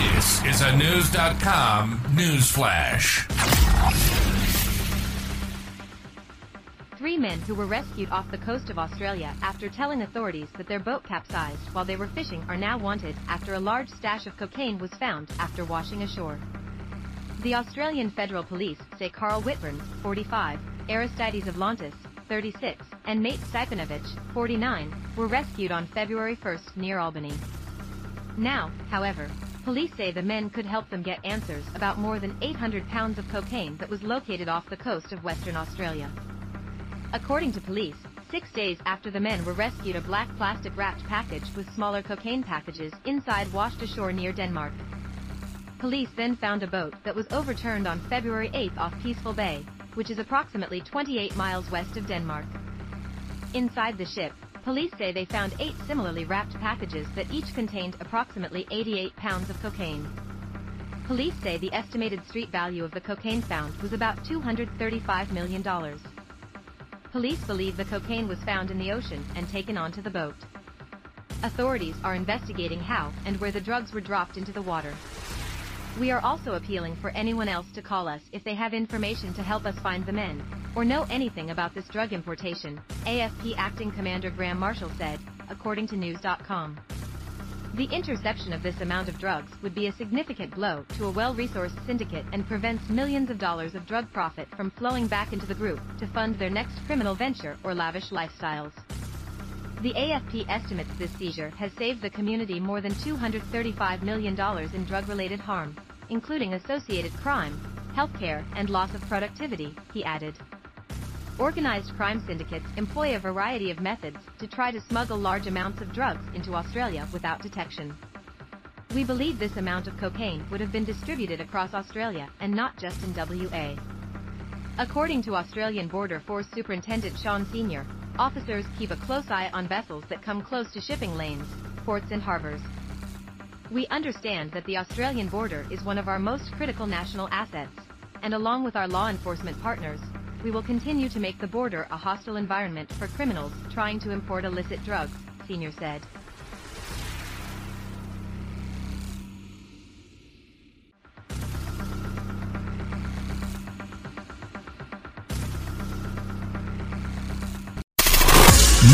This is a News.com news flash. Three men who were rescued off the coast of Australia after telling authorities that their boat capsized while they were fishing are now wanted after a large stash of cocaine was found after washing ashore. The Australian Federal Police say Carl Whitburn, 45, Aristides Avlantis, 36, and Nate Stipanovich, 49, were rescued on February 1st near Albany. Now, however, police say the men could help them get answers about more than 800 pounds of cocaine that was located off the coast of Western Australia. According to police, six days after the men were rescued a black plastic wrapped package with smaller cocaine packages inside washed ashore near Denmark. Police then found a boat that was overturned on February 8 off Peaceful Bay, which is approximately 28 miles west of Denmark. Inside the ship, police say they found eight similarly wrapped packages that each contained approximately 88 pounds of cocaine. Police say the estimated street value of the cocaine found was about $235 million. Police believe the cocaine was found in the ocean and taken onto the boat. Authorities are investigating how and where the drugs were dropped into the water. We are also appealing for anyone else to call us if they have information to help us find the men, or know anything about this drug importation, AFP Acting Commander Graham Marshall said, according to News.com. The interception of this amount of drugs would be a significant blow to a well-resourced syndicate and prevents millions of dollars of drug profit from flowing back into the group to fund their next criminal venture or lavish lifestyles. The AFP estimates this seizure has saved the community more than $235 million in drug-related harm, including associated crime, healthcare, and loss of productivity, he added. Organized crime syndicates employ a variety of methods to try to smuggle large amounts of drugs into Australia without detection. We believe this amount of cocaine would have been distributed across Australia and not just in WA. According to Australian Border Force Superintendent Sean Senior, officers keep a close eye on vessels that come close to shipping lanes, ports and harbors. We understand that the Australian border is one of our most critical national assets, and along with our law enforcement partners, we will continue to make the border a hostile environment for criminals trying to import illicit drugs, Senior said.